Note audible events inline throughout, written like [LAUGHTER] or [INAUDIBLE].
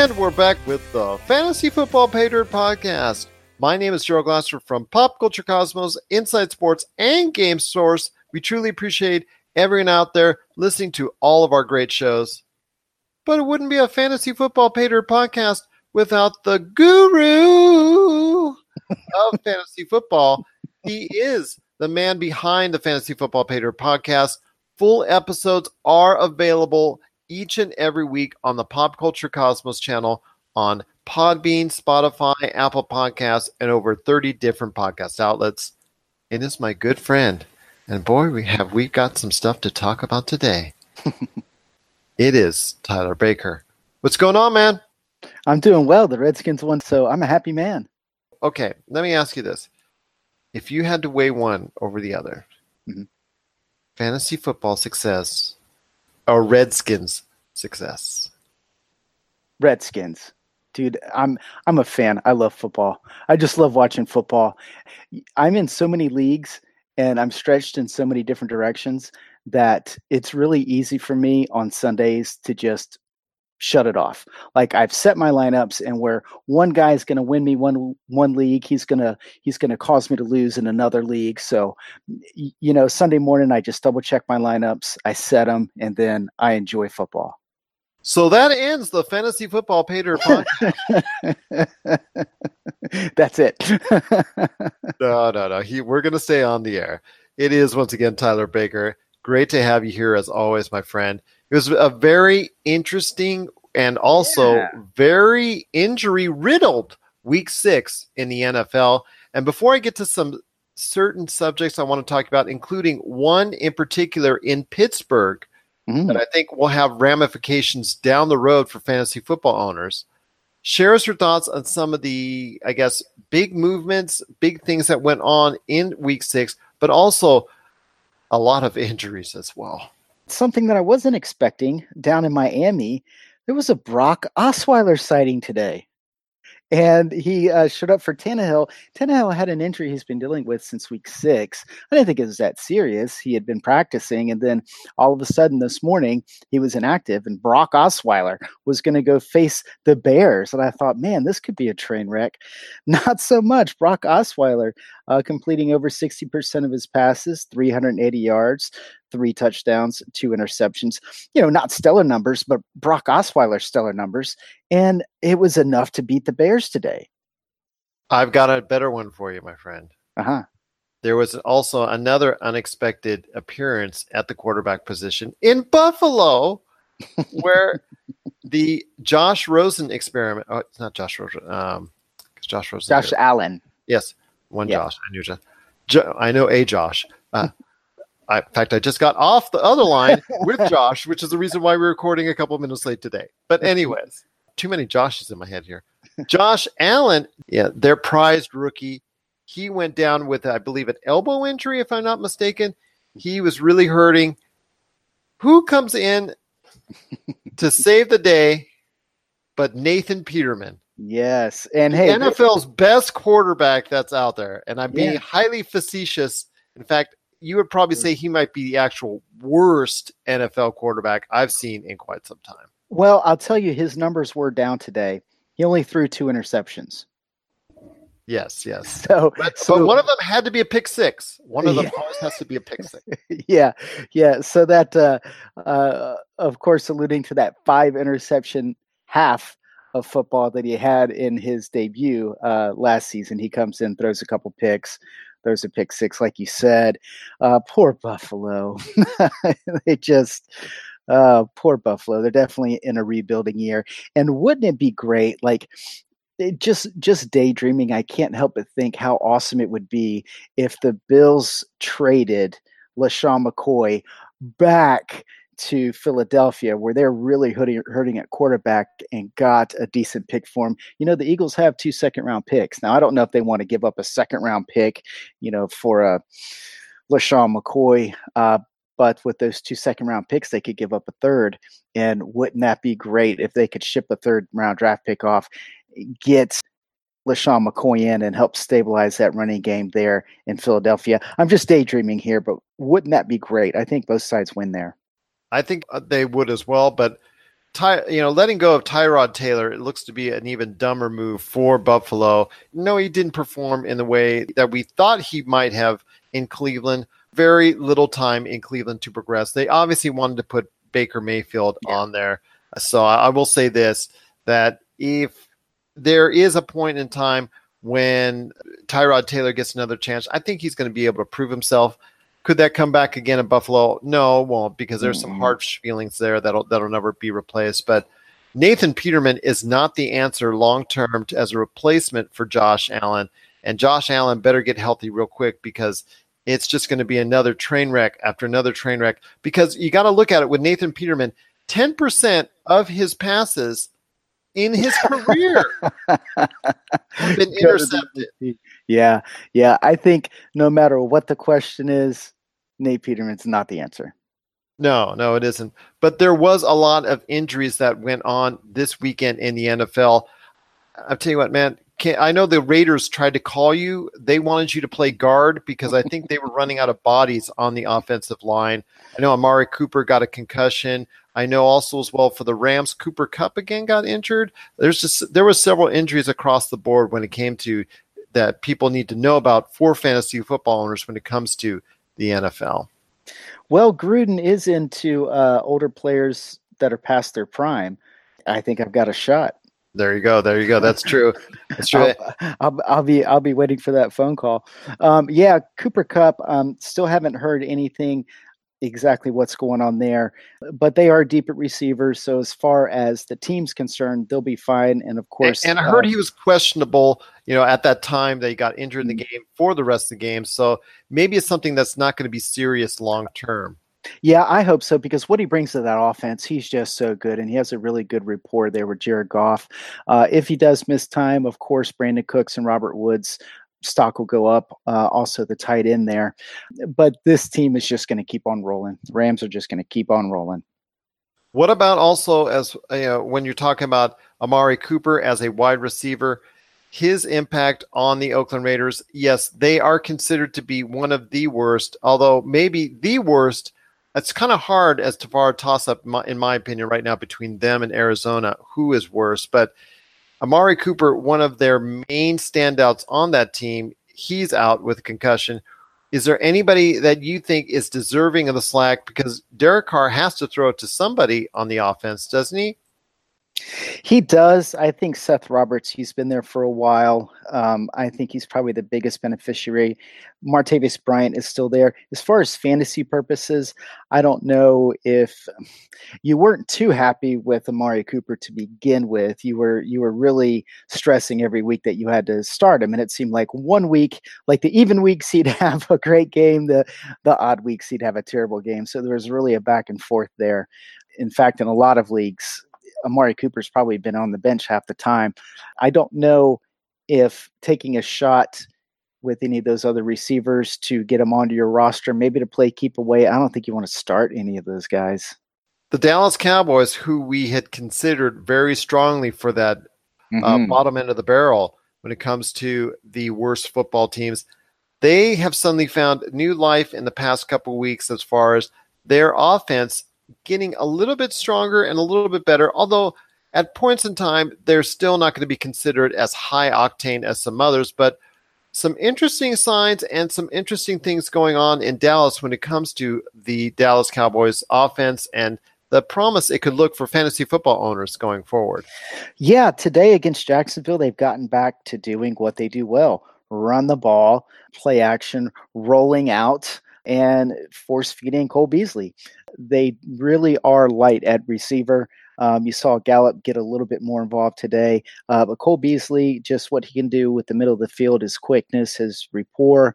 And we're back with the Fantasy Football Pay Dirt Podcast. My name is Gerald Glasser from Pop Culture Cosmos, Inside Sports, and Game Source. We truly appreciate everyone out there listening to all of our great shows. But it wouldn't be a Fantasy Football Pay Dirt Podcast without the guru of [LAUGHS] fantasy football. He is the man behind the Fantasy Football Pay Dirt Podcast. Full episodes are available each and every week on the Pop Culture Cosmos channel on Podbean, Spotify, Apple Podcasts, and over 30 different podcast outlets. It is my good friend. And boy, we have we got some stuff to talk about today. [LAUGHS] it is Tyler Baker. What's going on, man? I'm doing well. The Redskins won, so I'm a happy man. Okay, let me ask you this. If you had to weigh one over the other, mm-hmm. fantasy football success or Redskins success? Redskins. Dude, I'm I'm a fan. I love football. I just love watching football. I'm in so many leagues and I'm stretched in so many different directions that it's really easy for me on Sundays to just shut it off. Like I've set my lineups and where one guy is going to win me one one league, he's going to he's going to cause me to lose in another league. So you know, Sunday morning I just double check my lineups, I set them and then I enjoy football. So that ends the fantasy football Pay Dirt [LAUGHS] podcast. That's it. [LAUGHS] no, no, no. He, we're going to stay on the air. It is once again Tyler Baker. Great to have you here as always, my friend. It was a very interesting and also yeah. very injury riddled week six in the NFL. And before I get to some certain subjects I want to talk about, including one in particular in Pittsburgh mm-hmm. that I think will have ramifications down the road for fantasy football owners. Share us your thoughts on some of the, I guess, big movements, big things that went on in week six, but also a lot of injuries as well something that I wasn't expecting down in Miami. There was a Brock Osweiler sighting today and he uh, showed up for Tannehill. Tannehill had an injury he's been dealing with since week six. I didn't think it was that serious. He had been practicing, and then all of a sudden this morning he was inactive, and Brock Osweiler was going to go face the Bears. And I thought, man, this could be a train wreck. [LAUGHS] Not so much. Brock Osweiler uh, completing over 60% of his passes, 380 yards, three touchdowns, two interceptions. You know, not stellar numbers, but Brock Osweiler stellar numbers. And it was enough to beat the Bears today. I've got a better one for you, my friend. Uh huh. There was also another unexpected appearance at the quarterback position in Buffalo, [LAUGHS] where the Josh Rosen experiment. Oh, it's not Josh Rosen. Um, Josh Rosen. Josh Allen. Yes, one Josh. I knew Josh. Jo- I know a Josh. Uh, [LAUGHS] I, in fact, I just got off the other line with [LAUGHS] Josh, which is the reason why we're recording a couple minutes late today. But, anyways, too many Joshes in my head here. Josh Allen, yeah, their prized rookie. He went down with, I believe, an elbow injury, if I'm not mistaken. He was really hurting. Who comes in [LAUGHS] to save the day but Nathan Peterman? Yes. And hey, NFL's best quarterback that's out there. And I'm being yeah. highly facetious. In fact, you would probably mm. say he might be the actual worst NFL quarterback I've seen in quite some time. Well, I'll tell you, his numbers were down today. He only threw two interceptions. Yes, yes. [LAUGHS] So, but, so but one of them had to be a pick six. One of them yeah. always has to be a pick six. [LAUGHS] yeah, yeah. So that, uh, uh, of course, alluding to that five interception half of football that he had in his debut uh, last season. He comes in, throws a couple picks, throws a pick six, like you said. Uh, poor Buffalo. [LAUGHS] they just. Uh, poor Buffalo. They're definitely in a rebuilding year. And wouldn't it be great? Like, just just daydreaming. I can't help but think how awesome it would be if the Bills traded LeSean McCoy back to Philadelphia, where they're really hurting, hurting at quarterback and got a decent pick for him. You know, the Eagles have two second round picks. Now, I don't know if they want to give up a second round pick, you know, for a LeSean McCoy. Uh, but with those two second round picks, they could give up a third. And wouldn't that be great if they could ship a third round draft pick off, get LeSean McCoy in and help stabilize that running game there in Philadelphia? I'm just daydreaming here, but wouldn't that be great? I think both sides win there. I think uh, they would as well. But Ty, you know, letting go of Tyrod Taylor, it looks to be an even dumber move for Buffalo. No, he didn't perform in the way that we thought he might have in Cleveland. Very little time in Cleveland to progress. They obviously wanted to put Baker Mayfield yeah. on there. So I will say this that if there is a point in time when Tyrod Taylor gets another chance, I think he's going to be able to prove himself. Could that come back again in Buffalo? No, it won't because there's some mm-hmm. harsh feelings there that'll that'll never be replaced. But Nathan Peterman is not the answer long term as a replacement for Josh Allen. And Josh Allen better get healthy real quick because it's just going to be another train wreck after another train wreck. Because you got to look at it with Nathan Peterman, 10% of his passes in his career [LAUGHS] been intercepted. Yeah, yeah. I think no matter what the question is, Nate Peterman's not the answer. No, no, it isn't. But there was a lot of injuries that went on this weekend in the NFL. I'll tell you what, man. I know the Raiders tried to call you. They wanted you to play guard because I think they were running out of bodies on the offensive line. I know Amari Cooper got a concussion. I know also as well for the Rams, Cooper Kupp again got injured. There's just there was several injuries across the board when it came to that people need to know about for fantasy football owners when it comes to the NFL? Well, Gruden is into uh, older players that are past their prime. I think I've got a shot. There you go. There you go. That's true. That's true. I'll, I'll, I'll, be I'll be waiting for that phone call. Um, yeah, Cooper Kupp. Um, still haven't heard anything exactly what's going on there. But they are deep at receivers, so as far as the team's concerned, they'll be fine. And of course, and, and I heard uh, he was questionable. You know, at that time they got injured in the mm-hmm. game for the rest of the game, so maybe it's something that's not going to be serious long term. Yeah, I hope so because what he brings to that offense, he's just so good, and he has a really good rapport there with Jared Goff. Uh, if he does miss time, of course, Brandin Cooks and Robert Woods stock will go up. Uh, also, the tight end there. But this team is just going to keep on rolling. Rams are just going to keep on rolling. What about also as uh, when you're talking about Amari Cooper as a wide receiver, his impact on the Oakland Raiders? Yes, they are considered to be one of the worst, although maybe the worst. It's kind of hard as to far toss up, in my opinion, right now between them and Arizona. Who is worse? But Amari Cooper, one of their main standouts on that team, he's out with a concussion. Is there anybody that you think is deserving of the slack? Because Derek Carr has to throw it to somebody on the offense, doesn't he? He does. I think Seth Roberts, he's been there for a while. Um, I think he's probably the biggest beneficiary. Martavis Bryant is still there. As far as fantasy purposes, I don't know if you weren't too happy with Amari Cooper to begin with. You were you were really stressing every week that you had to start him, and it seemed like one week, like the even weeks, he'd [LAUGHS] have a great game. The the odd weeks, he'd have a terrible game. So there was really a back and forth there. In fact, in a lot of leagues, Amari Cooper's probably been on the bench half the time. I don't know if taking a shot with any of those other receivers to get them onto your roster, maybe to play keep away. I don't think you want to start any of those guys. The Dallas Cowboys, who we had considered very strongly for that uh, mm-hmm. uh, bottom end of the barrel when it comes to the worst football teams, they have suddenly found new life in the past couple weeks as far as their offense getting a little bit stronger and a little bit better, although at points in time, they're still not going to be considered as high octane as some others. But some interesting signs and some interesting things going on in Dallas when it comes to the Dallas Cowboys offense and the promise it could look for fantasy football owners going forward. Yeah, today against Jacksonville, they've gotten back to doing what they do well run the ball, play action, rolling out and force feeding Cole Beasley. They really are light at receiver. Um, you saw Gallup get a little bit more involved today, uh, but Cole Beasley, just what he can do with the middle of the field, his quickness, his rapport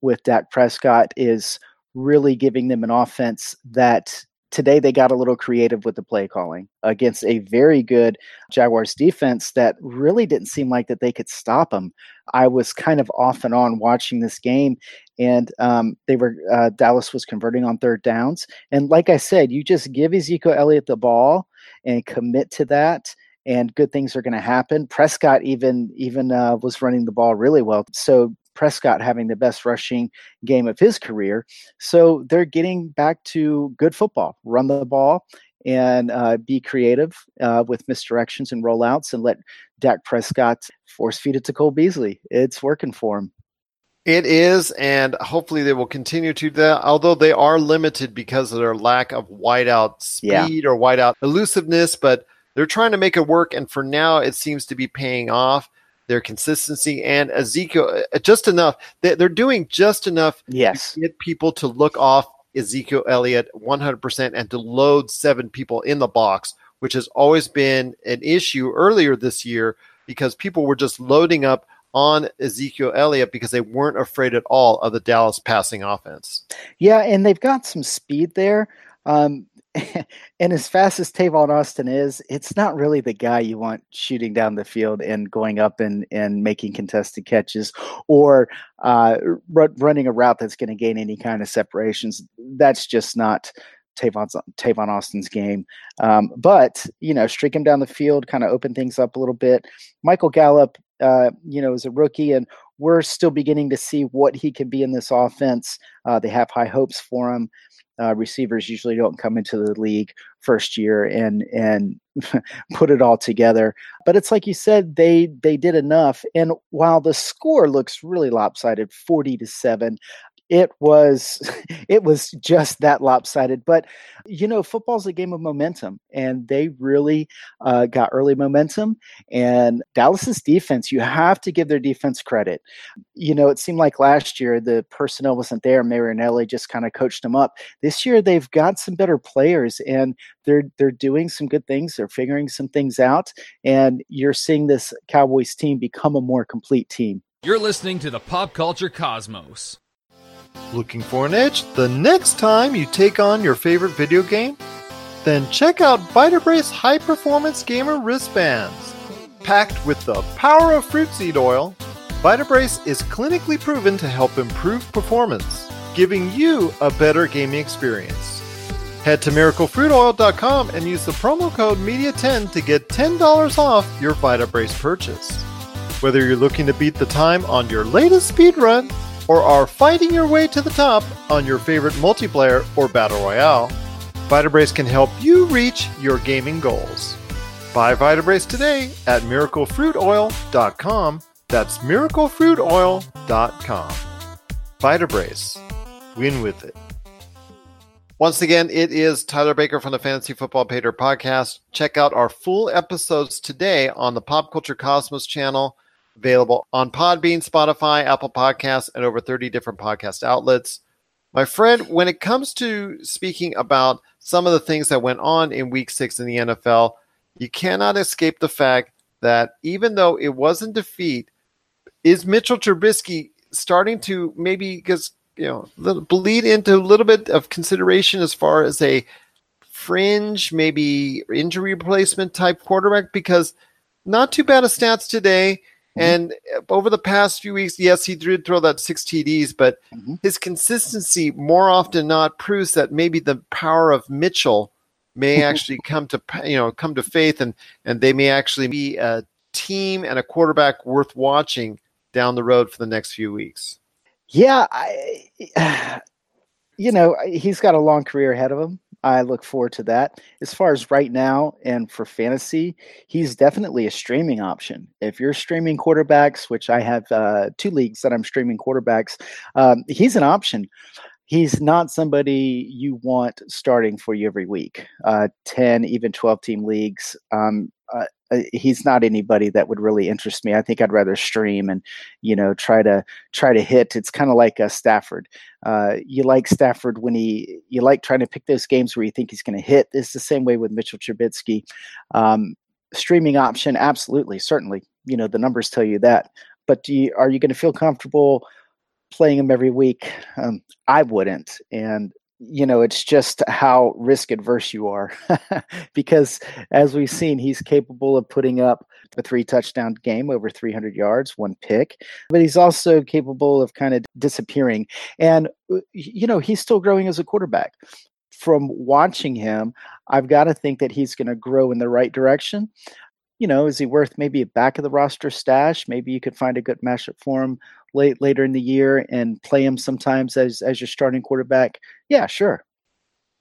with Dak Prescott is really giving them an offense that today they got a little creative with the play calling against a very good Jaguars defense that really didn't seem like that they could stop them. I was kind of off and on watching this game, and um, they were uh, Dallas was converting on third downs. And like I said, you just give Ezekiel Elliott the ball and commit to that. And good things are going to happen. Prescott even even uh, was running the ball really well. So Prescott having the best rushing game of his career. So they're getting back to good football, run the ball. and uh, be creative uh, with misdirections and rollouts and let Dak Prescott force feed it to Cole Beasley. It's working for him. It is, and hopefully they will continue to do that. Although they are limited because of their lack of wideout speed yeah. or wideout elusiveness, but they're trying to make it work. And for now, it seems to be paying off. Their consistency and Ezekiel uh, just enough. They're doing just enough. Yes, to get people to look off Ezekiel Elliott 100% and to load seven people in the box, which has always been an issue earlier this year because people were just loading up on Ezekiel Elliott because they weren't afraid at all of the Dallas passing offense. Yeah, and they've got some speed there. Um, [LAUGHS] and as fast as Tavon Austin is, it's not really the guy you want shooting down the field and going up and, and making contested catches or uh, r- running a route that's going to gain any kind of separations. That's just not Tavon, Tavon Austin's game. Um, but, you know, streak him down the field, kind of open things up a little bit. Michael Gallup uh, you know, as a rookie, and we're still beginning to see what he can be in this offense. Uh, they have high hopes for him. Uh, receivers usually don't come into the league first year and and [LAUGHS] put it all together. But it's like you said, they they did enough. And while the score looks really lopsided, forty to seven, it was [LAUGHS] it was just that lopsided but you know football's a game of momentum and they really uh, got early momentum and dallas's defense you have to give their defense credit. You know it seemed like last year the personnel wasn't there marinelli just kind of coached them up. This year they've got some better players and they're they're doing some good things they're figuring some things out and you're seeing this cowboys team become a more complete team. You're listening to the pop culture cosmos Looking for an edge the next time you take on your favorite video game? Then check out Vitabrace High Performance Gamer Wristbands. Packed with the power of fruit seed oil, Vitabrace is clinically proven to help improve performance, giving you a better gaming experience. Head to miraclefruitoil.com and use the promo code MEDIA10 to get $10 off your Vitabrace purchase. Whether you're looking to beat the time on your latest speedrun or are fighting your way to the top on your favorite multiplayer or battle royale, Vitabrace can help you reach your gaming goals. Buy Vitabrace today at miraclefruitoil.com. That's miraclefruitoil.com. Vitabrace. Win with it. Once again, it is Tyler Baker from the Fantasy Football Pay Dirt podcast. Check out our full episodes today on the Pop Culture Cosmos channel available on Podbean, Spotify, Apple Podcasts, and over 30 different podcast outlets. My friend, when it comes to speaking about some of the things that went on in week six in the NFL, you cannot escape the fact that even though it wasn't defeat, is Mitchell Trubisky starting to maybe because you know bleed into a little bit of consideration as far as a fringe, maybe injury replacement type quarterback? Because not too bad of stats today. Mm-hmm. And over the past few weeks, yes, he did throw that six TDs, but mm-hmm. his consistency more often not proves that maybe the power of Mitchell may [LAUGHS] actually come to you know come to faith, and and they may actually be a team and a quarterback worth watching down the road for the next few weeks. Yeah, I, [SIGHS] you know, he's got a long career ahead of him. I look forward to that. As far as right now and for fantasy, he's definitely a streaming option. If you're streaming quarterbacks, which I have uh, two leagues that I'm streaming quarterbacks, um, he's an option. He's not somebody you want starting for you every week. Uh, 10, even 12 team leagues. Um, uh, uh, he's not anybody that would really interest me. I think I'd rather stream and you know try to try to hit. It's kind of like a Stafford. Uh, you like Stafford when he you like trying to pick those games where you think he's going to hit. It's the same way with Mitchell Trubisky. Um, streaming option, absolutely, certainly. You know the numbers tell you that. But you, are you going to feel comfortable playing him every week? Um, I wouldn't, and you know, it's just how risk adverse you are. [LAUGHS] because as we've seen, he's capable of putting up a three touchdown game over 300 yards, one pick, but he's also capable of kind of disappearing. And, uh, you know, he's still growing as a quarterback. From watching him, I've got to think that he's going to grow in the right direction you know, is he worth maybe a back of the roster stash? Maybe you could find a good matchup for him late later in the year and play him sometimes as as your starting quarterback. Yeah, sure.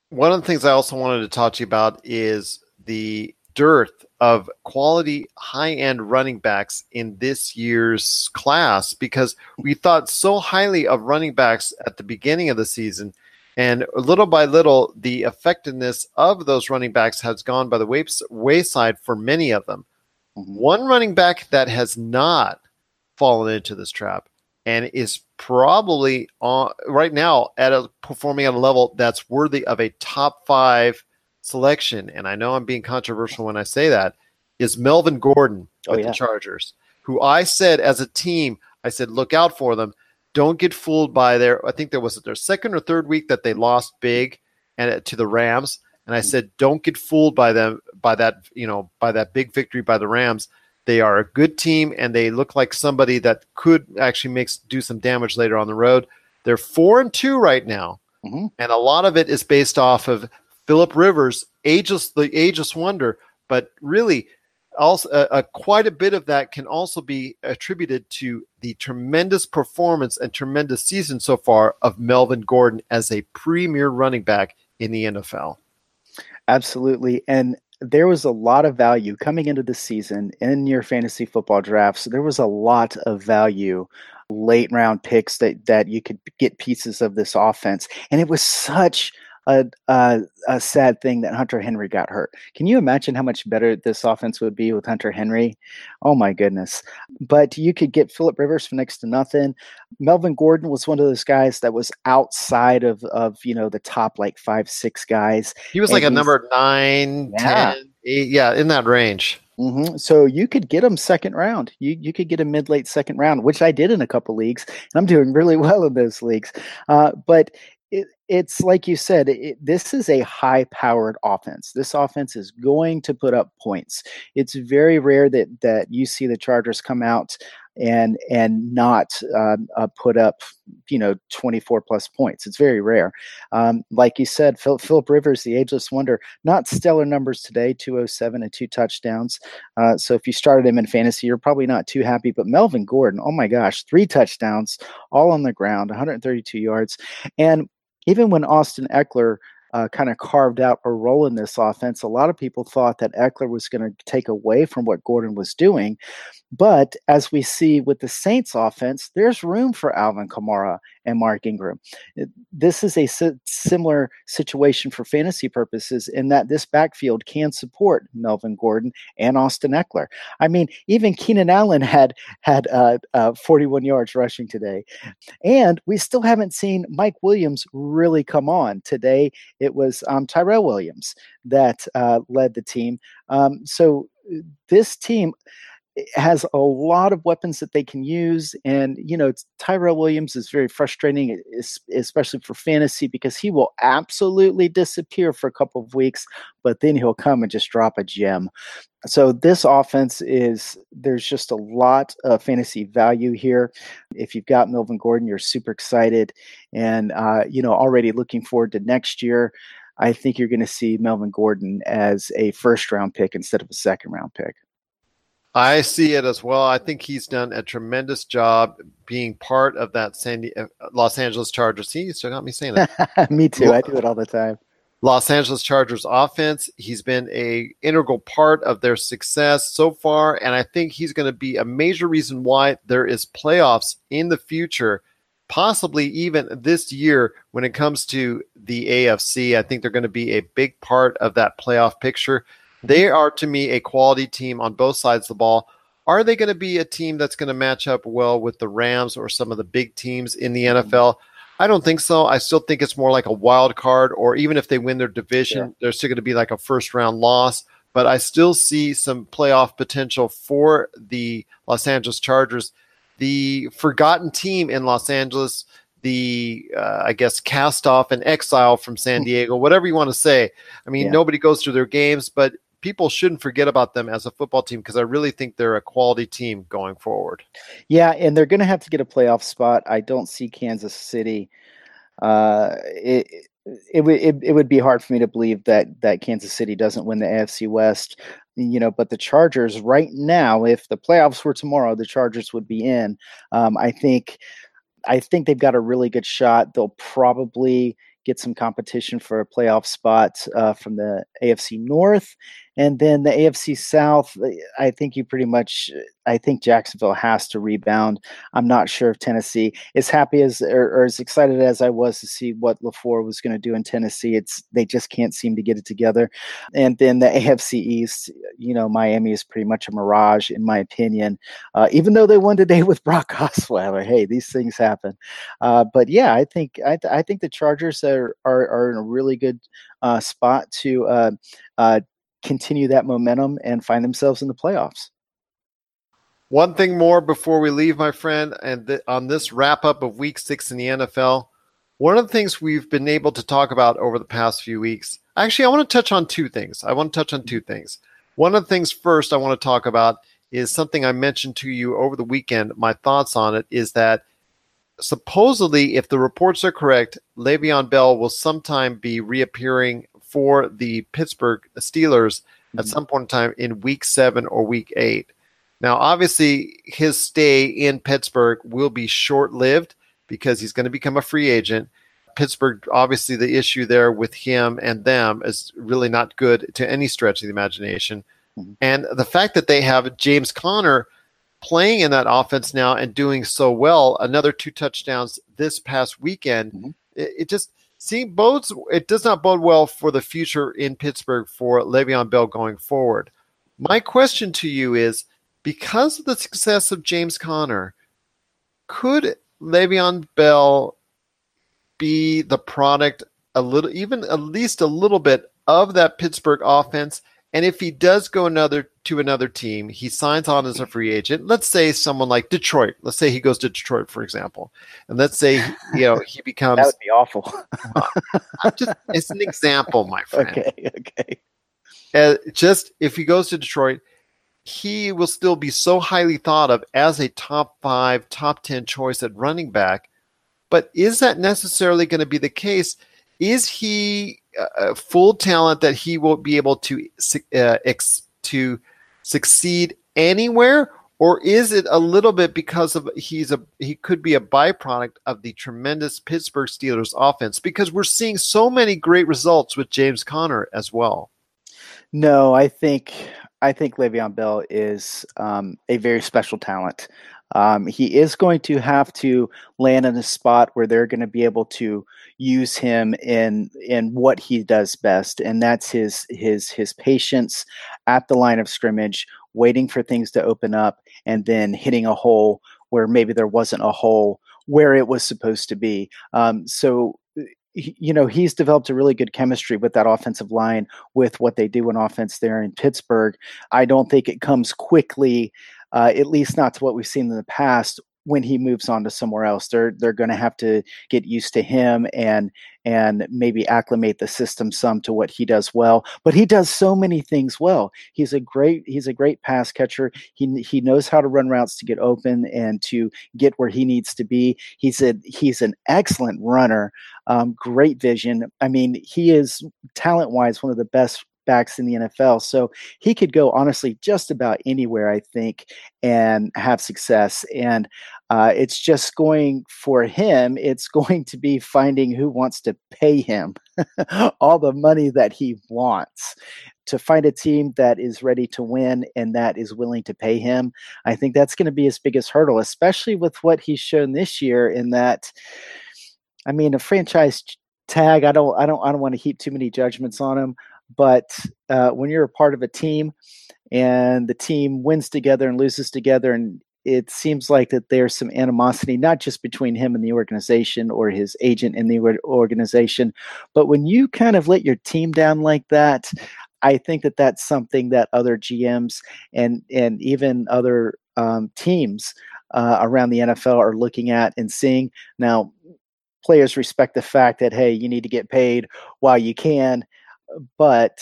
one of the things I also wanted to talk to you about is the dearth of quality high end running backs in this year's class because we thought so highly of running backs at the beginning of the season. And little by little, the effectiveness of those running backs has gone by the wayside for many of them. Mm-hmm. One running back that has not fallen into this trap and is probably on, right now at a performing at a level that's worthy of a top five selection. And I know I'm being controversial when I say that is Melvin Gordon oh, with oh, yeah. the Chargers, who I said as a team, I said, look out for them. Don't get fooled by their, I think there was their second or third week that they lost big and uh, to the Rams. And I said, don't get fooled by them, by that, you know, by that big victory by the Rams. They are a good team and they look like somebody that could actually make do some damage later on the road. They're four and two right now. Mm-hmm. And a lot of it is based off of Philip Rivers, ageless, the ageless wonder. But really, also uh, uh, quite a bit of that can also be attributed to the tremendous performance and tremendous season so far of Melvin Gordon as a premier running back in the NFL. Absolutely. And there was a lot of value coming into the season in your fantasy football drafts. There was a lot of value late round picks that that you could get pieces of this offense and it was such a, a, a sad thing that Hunter Henry got hurt. Can you imagine how much better this offense would be with Hunter Henry? Oh my goodness! But you could get Philip Rivers for next to nothing. Melvin Gordon was one of those guys that was outside of of you know the top like five six guys. He was like a number nine, yeah. 10, eight, yeah, in that range. Mm-hmm. So you could get him second round. You you could get a mid late second round, which I did in a couple leagues, and I'm doing really [LAUGHS] well in those leagues. Uh, but it's like you said, it, this is a high powered offense. This offense is going to put up points. It's very rare that that you see the Chargers come out and and not uh, uh, put up you know 24 plus points. It's very rare. Um, like you said, Phil, Philip Rivers, the ageless wonder, not stellar numbers today, 207 and two touchdowns. Uh, so if you started him in fantasy, you're probably not too happy. But Melvin Gordon, oh my gosh, three touchdowns, all on the ground, 132 yards, and even when Austin Ekeler uh, kind of carved out a role in this offense. A lot of people thought that Ekeler was going to take away from what Gordon was doing. But as we see with the Saints offense, there's room for Alvin Kamara and Mark Ingram. This is a similar situation for fantasy purposes in that this backfield can support Melvin Gordon and Austin Ekeler. I mean, even Keenan Allen had had uh, uh, 41 yards rushing today, and we still haven't seen Mike Williams really come on. Today, it was um, Tyrell Williams that uh, led the team. Um, so this team has a lot of weapons that they can use. And, you know, Tyrell Williams is very frustrating, especially for fantasy, because he will absolutely disappear for a couple of weeks, but then he'll come and just drop a gem. So this offense is there's just a lot of fantasy value here. If you've got Melvin Gordon, you're super excited, and uh, you know already looking forward to next year. I think you're going to see Melvin Gordon as a first round pick instead of a second round pick. I see it as well. I think he's done a tremendous job being part of that San uh, Los Angeles Chargers. See, you still got me saying that. [LAUGHS] me too. I do it all the time. Los Angeles Chargers offense. He's been a integral part of their success so far, and I think he's going to be a major reason why there is playoffs in the future, possibly even this year when it comes to the AFC. I think they're going to be a big part of that playoff picture. They are to me a quality team on both sides of the ball. Are they going to be a team that's going to match up well with the Rams or some of the big teams in the mm-hmm. NFL? I don't think so. I still think it's more like a wild card, or even if they win their division, yeah. they're still going to be like a first round loss. But I still see some playoff potential for the Los Angeles Chargers, the forgotten team in Los Angeles, the uh, I guess cast off and exile from San Diego, whatever you want to say. I mean, yeah. nobody goes to their games, but people shouldn't forget about them as a football team because I really think they're a quality team going forward. Yeah, and they're going to have to get a playoff spot. I don't see Kansas City. Uh, it, it would it, it would be hard for me to believe that that Kansas City doesn't win the AFC West. You know, but the Chargers right now, if the playoffs were tomorrow, the Chargers would be in. Um, I think, I think they've got a really good shot. They'll probably get some competition for a playoff spot uh, from the AFC North. And then the AFC South, I think you pretty much, I think Jacksonville has to rebound. I'm not sure if Tennessee, as happy as or, or as excited as I was to see what LaFleur was going to do in Tennessee, it's they just can't seem to get it together. And then the AFC East, you know, Miami is pretty much a mirage in my opinion. Uh, even though they won today [LAUGHS] with Brock Osweiler, hey, these things happen. Uh, but yeah, I think I, th- I think the Chargers are, are are in a really good uh, spot to uh, uh, continue that momentum and find themselves in the playoffs. One thing more before we leave, my friend, and th- on this wrap up of week six in the NFL, one of the things we've been able to talk about over the past few weeks, actually, I want to touch on two things. I want to touch on two things. One of the things first I want to talk about is something I mentioned to you over the weekend. My thoughts on it is that supposedly, if the reports are correct, Le'Veon Bell will sometime be reappearing for the Pittsburgh Steelers mm-hmm. at some point in time in week seven or week eight. Now, obviously, his stay in Pittsburgh will be short lived because he's going to become a free agent. Pittsburgh, obviously, the issue there with him and them is really not good to any stretch of the imagination. Mm-hmm. And the fact that they have James Conner playing in that offense now and doing so well, another two touchdowns this past weekend, mm-hmm. it, it, just See, bodes it does not bode well for the future in Pittsburgh for Le'Veon Bell going forward. My question to you is because of the success of James Conner, could Le'Veon Bell be the product a little even at least a little bit of that Pittsburgh offense and if he does go another to another team, he signs on as a free agent. Let's say someone like Detroit. Let's say he goes to Detroit, for example, and let's say you know he [LAUGHS] becomes. that would be awful. [LAUGHS] uh, just it's an example, my friend. Okay, okay. Uh, just if he goes to Detroit, he will still be so highly thought of as a top five, top ten choice at running back. But is that necessarily going to be the case? Is he full talent that he will be able to uh, ex- to succeed anywhere, or is it a little bit because of he's a he could be a byproduct of the tremendous Pittsburgh Steelers offense? Because we're seeing so many great results with James Conner as well. No, I think I think Le'Veon Bell is um, a very special talent. Um, he is going to have to land in a spot where they're going to be able to use him in in what he does best, and that's his his his patience at the line of scrimmage, waiting for things to open up, and then hitting a hole where maybe there wasn't a hole where it was supposed to be. Um, so you know he's developed a really good chemistry with that offensive line with what they do in offense there in Pittsburgh. I don't think it comes quickly, uh, at least not to what we've seen in the past when he moves on to somewhere else. They're they're going to have to get used to him and and maybe acclimate the system some to what he does well. But he does so many things well. He's a great he's a great pass catcher. He he knows how to run routes to get open and to get where he needs to be. He's a he's an excellent runner. Um, great vision. I mean, he is talent wise one of the best backs in the NFL. So he could go honestly just about anywhere, I think, and have success. And uh, it's just going for him, it's [LAUGHS] going to be finding who wants to pay him [LAUGHS] all the money that he wants. To find a team that is ready to win and that is willing to pay him, I think that's going to be his biggest hurdle, especially with what he's shown this year. In that, I mean, a franchise tag. I don't, I don't, I don't want to heap too many judgments on him. But uh, when you're a part of a team and the team wins together and loses together, and it seems like that there's some animosity, not just between him and the organization or his agent in the organization, but when you kind of let your team down like that, I think that that's something that other GMs and and even other um, teams uh, around the NFL are looking at and seeing. Now, players respect the fact that hey, you need to get paid while you can, but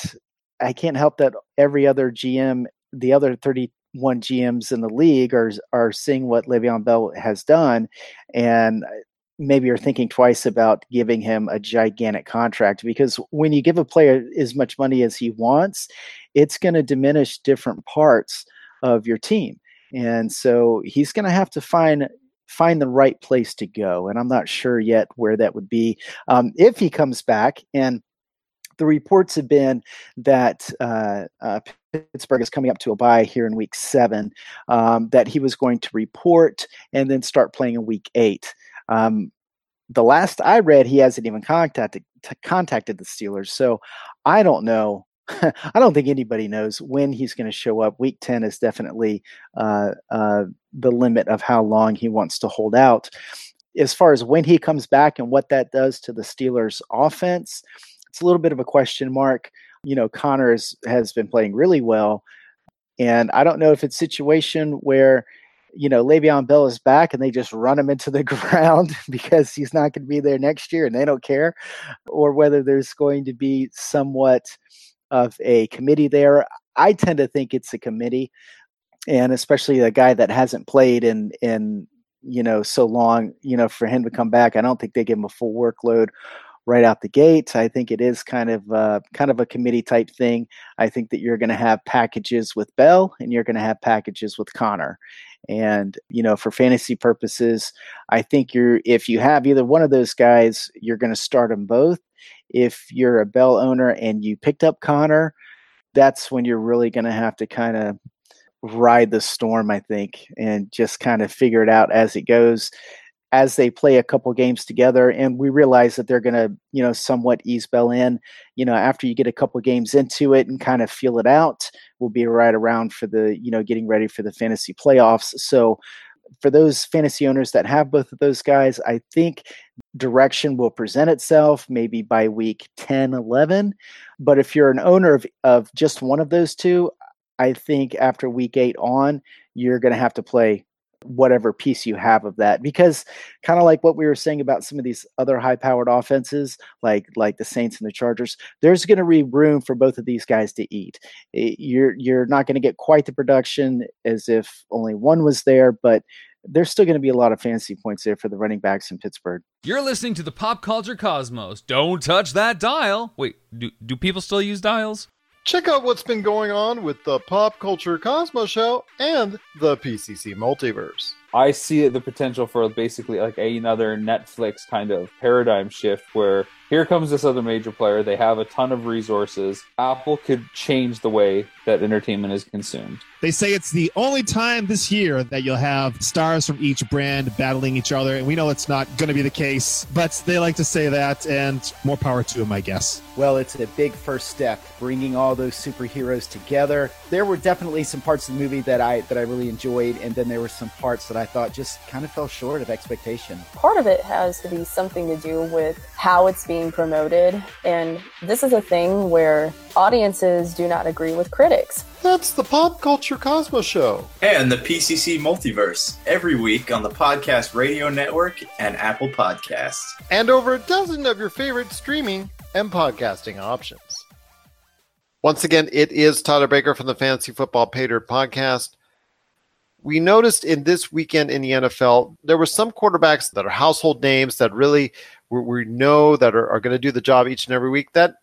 I can't help that every other GM, the other 31 GMs in the league are are seeing what Le'Veon Bell has done, and maybe are thinking twice about giving him a gigantic contract because when you give a player as much money as he wants, it's going to diminish different parts of your team. And so he's going to have to find find the right place to go. And I'm not sure yet where that would be. Um, if he comes back, and the reports have been that uh, uh, Pittsburgh is coming up to a bye here in week seven, um, that he was going to report and then start playing in week eight. Um, the last I read, he hasn't even contacted contacted the Steelers, so I don't know. [LAUGHS] I don't think anybody knows when he's going to show up. Week ten is definitely uh, uh, the limit of how long he wants to hold out. As far as when he comes back and what that does to the Steelers' offense, it's a little bit of a question mark. You know, Connors has been playing really well, and I don't know if it's a situation where you know, Le'Veon Bell is back and they just run him into the [LAUGHS] ground because he's not going to be there next year and they don't care, or whether there's going to be somewhat of a committee there. I tend to think it's a committee, and especially a guy that hasn't played in in you know so long. You know, for him to come back, I don't think they give him a full workload right out the gate. I think it is kind of uh, kind of a committee type thing. I think that you're going to have packages with Bell and you're going to have packages with Conner. And you know, for fantasy purposes, I think you're if you have either one of those guys, you're going to start them both. If you're a Bell owner and you picked up Conner, that's when you're really going to have to kind of ride the storm, I think, and just kind of figure it out as it goes as they play a couple games together and we realize that they're going to you know somewhat ease bell in. You know after you get a couple games into it and kind of feel it out we'll be right around for the you know getting ready for the fantasy playoffs. So for those fantasy owners that have both of those guys i think direction will present itself maybe by week 10 11 but if you're an owner of, of just one of those two i think after week 8 on you're going to have to play whatever piece you have of that because kind of like what we were saying about some of these other high powered offenses like like the Saints and the Chargers there's going to be room for both of these guys to eat you're you're not going to get quite the production as if only one was there but there's still going to be a lot of fantasy points there for the running backs in Pittsburgh. You're listening to the Pop Culture Cosmos. Don't touch that dial. Wait, do, do people still use dials? Check out what's been going on with the Pop Culture Cosmos Show and the PCC Multiverse. I see the potential for basically like another Netflix kind of paradigm shift where here comes this other major player. They have a ton of resources. Apple could change the way that entertainment is consumed. They say it's the only time this year that you'll have stars from each brand battling each other. And we know it's not going to be the case, but they like to say that, and more power to them, I guess. Well, it's a big first step, bringing all those superheroes together. There were definitely some parts of the movie that I that I really enjoyed, and then there were some parts that I thought just kind of fell short of expectation. Part of it has to be something to do with how it's being promoted. And this is a thing where audiences do not agree with critics. That's the Pop Culture Cosmos Show. And the PCC Multiverse, every week on the Podcast Radio Network and Apple Podcasts. And over a dozen of your favorite streaming and podcasting options. Once again, it is Tyler Baker from the Fantasy Football Pay Dirt podcast. We noticed in this weekend in the NFL, there were some quarterbacks that are household names that really we, know that are, are going to do the job each and every week that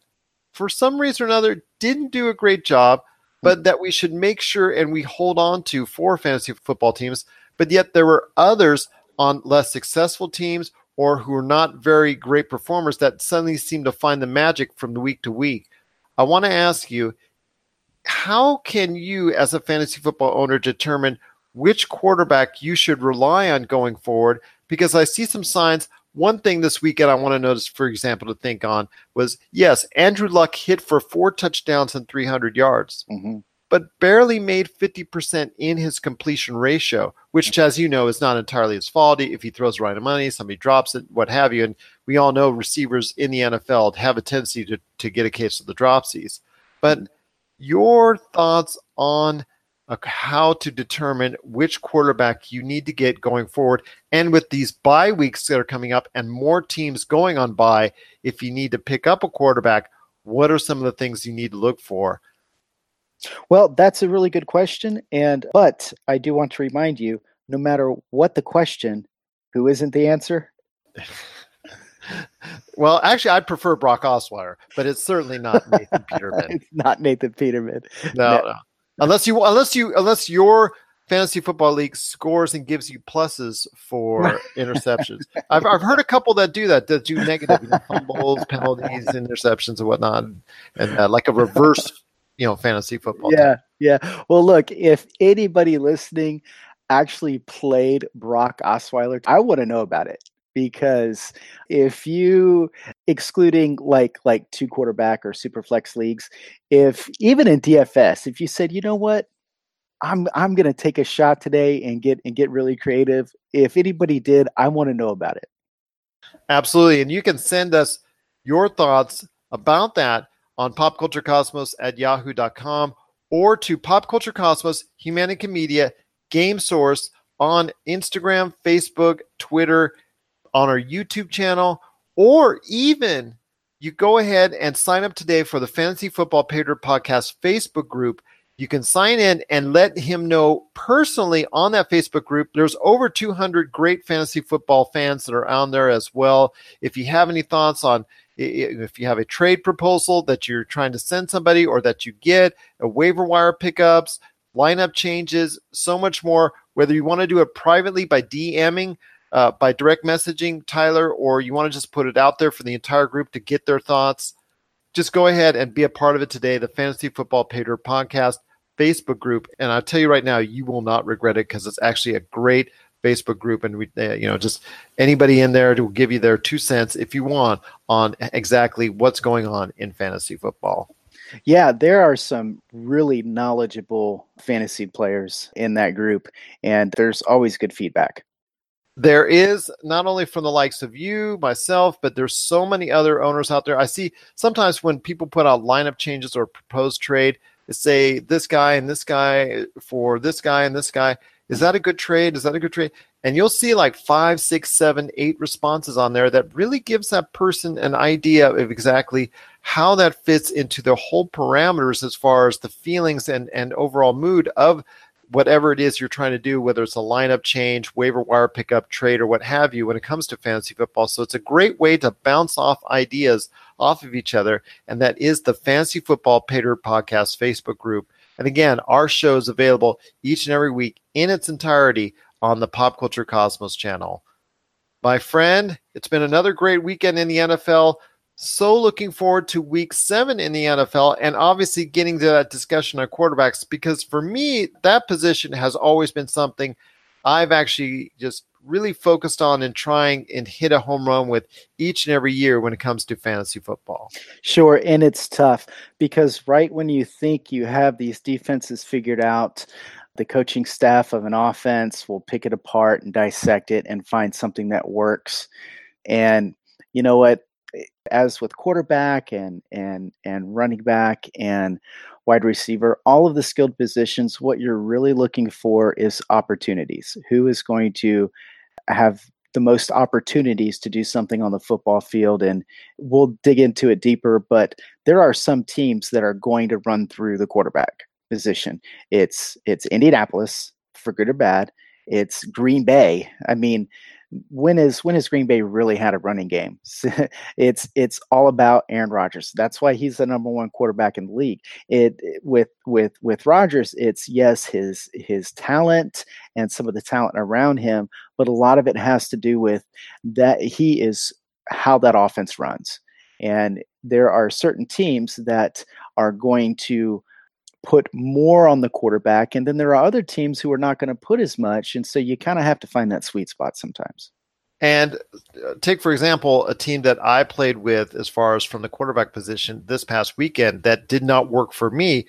for some reason or another didn't do a great job, but that we should make sure and we hold on to for fantasy football teams. But yet there were others on less successful teams or who are not very great performers that suddenly seem to find the magic from the week to week. I want to ask you, how can you, as a fantasy football owner, determine which quarterback you should rely on going forward? Because I see some signs one thing this weekend I want to notice, for example, to think on was yes, Andrew Luck hit for four touchdowns and 300 yards, mm-hmm. but barely made 50% in his completion ratio, which, as you know, is not entirely his fault. If he throws right of money, somebody drops it, what have you. And we all know receivers in the NFL have a tendency to, to get a case of the dropsies. But your thoughts on how to determine which quarterback you need to get going forward. And with these bye weeks that are coming up and more teams going on bye, if you need to pick up a quarterback, what are some of the things you need to look for? Well, that's a really good question. And, but I do want to remind you no matter what the question, who isn't the answer? [LAUGHS] well, actually, I'd prefer Brock Osweiler, but it's certainly not Nathan [LAUGHS] Peterman. it's not Nathan Peterman. No, no. no unless you unless you unless your fantasy football league scores and gives you pluses for [LAUGHS] interceptions. I've, I've heard a couple that do that, that do negative you know, fumbles, [LAUGHS] penalties, interceptions, and whatnot, and uh, like a reverse, you know, fantasy football. Yeah, yeah. Well, look, if anybody listening actually played Brock Osweiler, I want to know about it because if you excluding like like two quarterback or super flex leagues if even in dfs if you said you know what? I'm i'm to take a shot today and get and get really creative if anybody did i want to know about it. Absolutely and you can send us your thoughts about that on popculturecosmos at yahoo.com or to popculturecosmos humanica media game source on instagram facebook twitter on our YouTube channel, or even you go ahead and sign up today for the Fantasy Football Pay Dirt Podcast Facebook group. You can sign in and let him know personally on that Facebook group. There's over 200 great fantasy football fans that are on there as well. If you have any thoughts on if you have a trade proposal that you're trying to send somebody or that you get, a waiver wire pickups, lineup changes, so much more, whether you want to do it privately by DMing uh, by direct messaging Tyler, or you want to just put it out there for the entire group to get their thoughts, just go ahead and be a part of it today. The Fantasy Football Pay Dirt Podcast Facebook group, and I'll tell you right now, you will not regret it because it's actually a great Facebook group, and we, uh, you know, just anybody in there to give you their two cents if you want on exactly what's going on in fantasy football. Yeah, there are some really knowledgeable fantasy players in that group, and there's always good feedback there is not only from the likes of you, myself, but there's so many other owners out there. I see sometimes when people put out lineup changes or proposed trade, they say this guy and this guy for this guy and this guy. Is that a good trade? Is that a good trade? And you'll see like five, six, seven, eight responses on there that really gives that person an idea of exactly how that fits into the whole parameters as far as the feelings and, and overall mood of whatever it is you're trying to do, whether it's a lineup change, waiver wire pickup, trade, or what have you, when it comes to fantasy football. So it's a great way to bounce off ideas off of each other. And that is the Fantasy Football Pay Dirt Podcast Facebook group. And again, our show is available each and every week in its entirety on the Pop Culture Cosmos channel. My friend, it's been another great weekend in the NFL. So looking forward to week seven in the NFL and obviously getting to that discussion on quarterbacks because for me, that position has always been something I've actually just really focused on and trying and hit a home run with each and every year when it comes to fantasy football. Sure. And it's tough because right when you think you have these defenses figured out, the coaching staff of an offense will pick it apart and dissect it and find something that works. And you know what? As with quarterback and and and running back and wide receiver, all of the skilled positions, what you're really looking for is opportunities. Who is going to have the most opportunities to do something on the football field? And we'll dig into it deeper but there are some teams that are going to run through the quarterback position. It's it's indianapolis for good or bad. It's green bay. I mean when is when has Green Bay really had a running game? [LAUGHS] it's it's all about Aaron Rodgers. That's why he's the number one quarterback in the league. It, it with with with Rodgers, it's yes his his talent and some of the talent around him, but a lot of it has to do with that he is how that offense runs. And there are certain teams that are going to put more on the quarterback. And then there are other teams who are not going to put as much. And so you kind of have to find that sweet spot sometimes. And uh, take, for example, a team that I played with as far as from the quarterback position this past weekend that did not work for me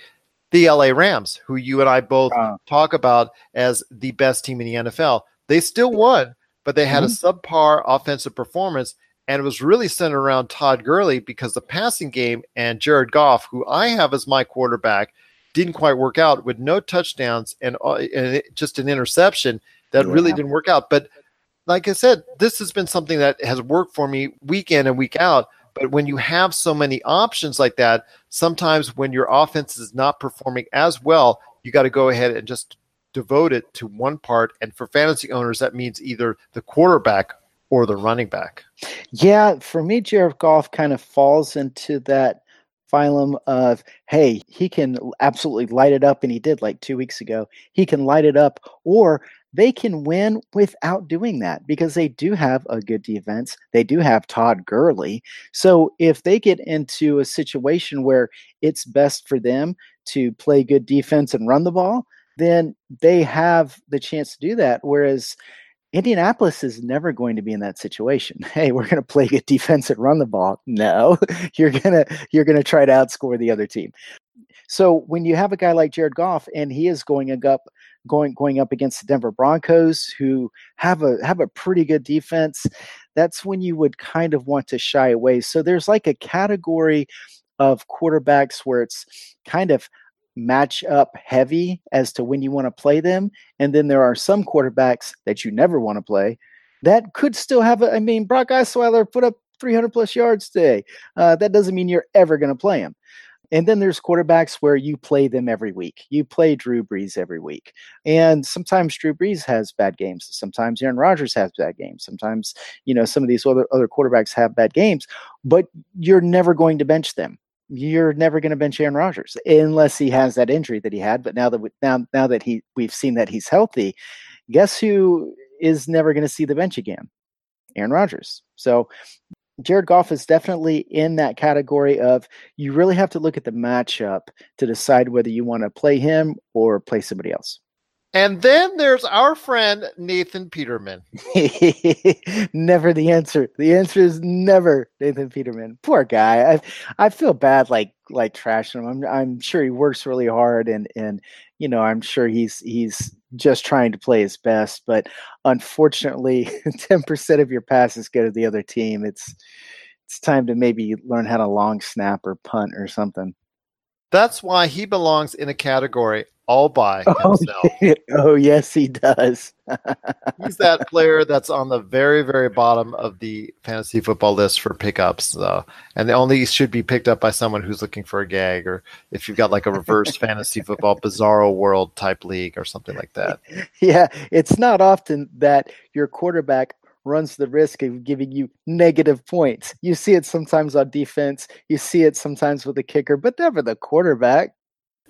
the LA Rams, who you and I both uh, talk about as the best team in the NFL. They still won, but they had mm-hmm. a subpar offensive performance. And it was really centered around Todd Gurley because the passing game and Jared Goff, who I have as my quarterback, didn't quite work out with no touchdowns and, uh, and just an interception that yeah. really didn't work out. But like I said, this has been something that has worked for me week in and week out. But when you have so many options like that, sometimes when your offense is not performing as well, you got to go ahead and just devote it to one part. And for fantasy owners, that means either the quarterback or the running back. Yeah, for me, Jared Goff kind of falls into that phylum of, hey, he can absolutely light it up, and he did like two weeks ago. He can light it up, or they can win without doing that because they do have a good defense. They do have Todd Gurley. So if they get into a situation where it's best for them to play good defense and run the ball, then they have the chance to do that. Whereas Indianapolis is never going to be in that situation. [LAUGHS] Hey, we're going to play good defense and run the ball. [LAUGHS] No, [LAUGHS] you're gonna you're gonna try to outscore the other team. So when you have a guy like Jared Goff and he is going up going going up against the Denver Broncos who have a have a pretty good defense, that's when you would kind of want to shy away. So there's like a category of quarterbacks where it's kind of match up heavy as to when you want to play them. And then there are some quarterbacks that you never want to play that could still have a, I mean, Brock Osweiler put up 300 plus yards today. Uh, that doesn't mean you're ever going to play him. And then there's quarterbacks where you play them every week. You play Drew Brees every week. And sometimes Drew Brees has bad games. Sometimes Aaron Rodgers has bad games. Sometimes, you know, some of these other, other quarterbacks have bad games, but you're never going to bench them you're never going to bench Aaron Rodgers unless he has that injury that he had. But now that we, now now that he we've seen that he's healthy, guess who is never going to see the bench again? Aaron Rodgers. So Jared Goff is definitely in that category of you really have to look at the matchup to decide whether you want to play him or play somebody else. And then there's our friend Nathan Peterman. [LAUGHS] never the answer. The answer is never Nathan Peterman. Poor guy. I I feel bad like like trashing him. I'm I'm sure he works really hard and and you know, I'm sure he's he's just trying to play his best, but unfortunately [LAUGHS] 10% of your passes go to the other team. It's it's time to maybe learn how to long snap or punt or something. That's why he belongs in a category all by [LAUGHS] oh, himself. [LAUGHS] Oh, oh yes, he does. [LAUGHS] He's that player that's on the very, very bottom of the fantasy football list for pickups, though, and they only should be picked up by someone who's looking for a gag, or if you've got like a reverse fantasy football bizarro world type league or something like that. Yeah, it's not often that your quarterback runs the risk of giving you negative points. You see it sometimes on defense, you see it sometimes with the kicker, but never the quarterback.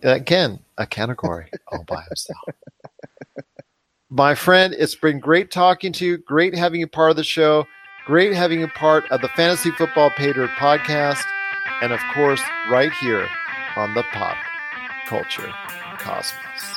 Again, a category all by himself. My friend, it's been great talking to you. Great having you part of the show. Great having you part of the Fantasy Football Pay Dirt podcast. And of course, right here on the Pop Culture Cosmos.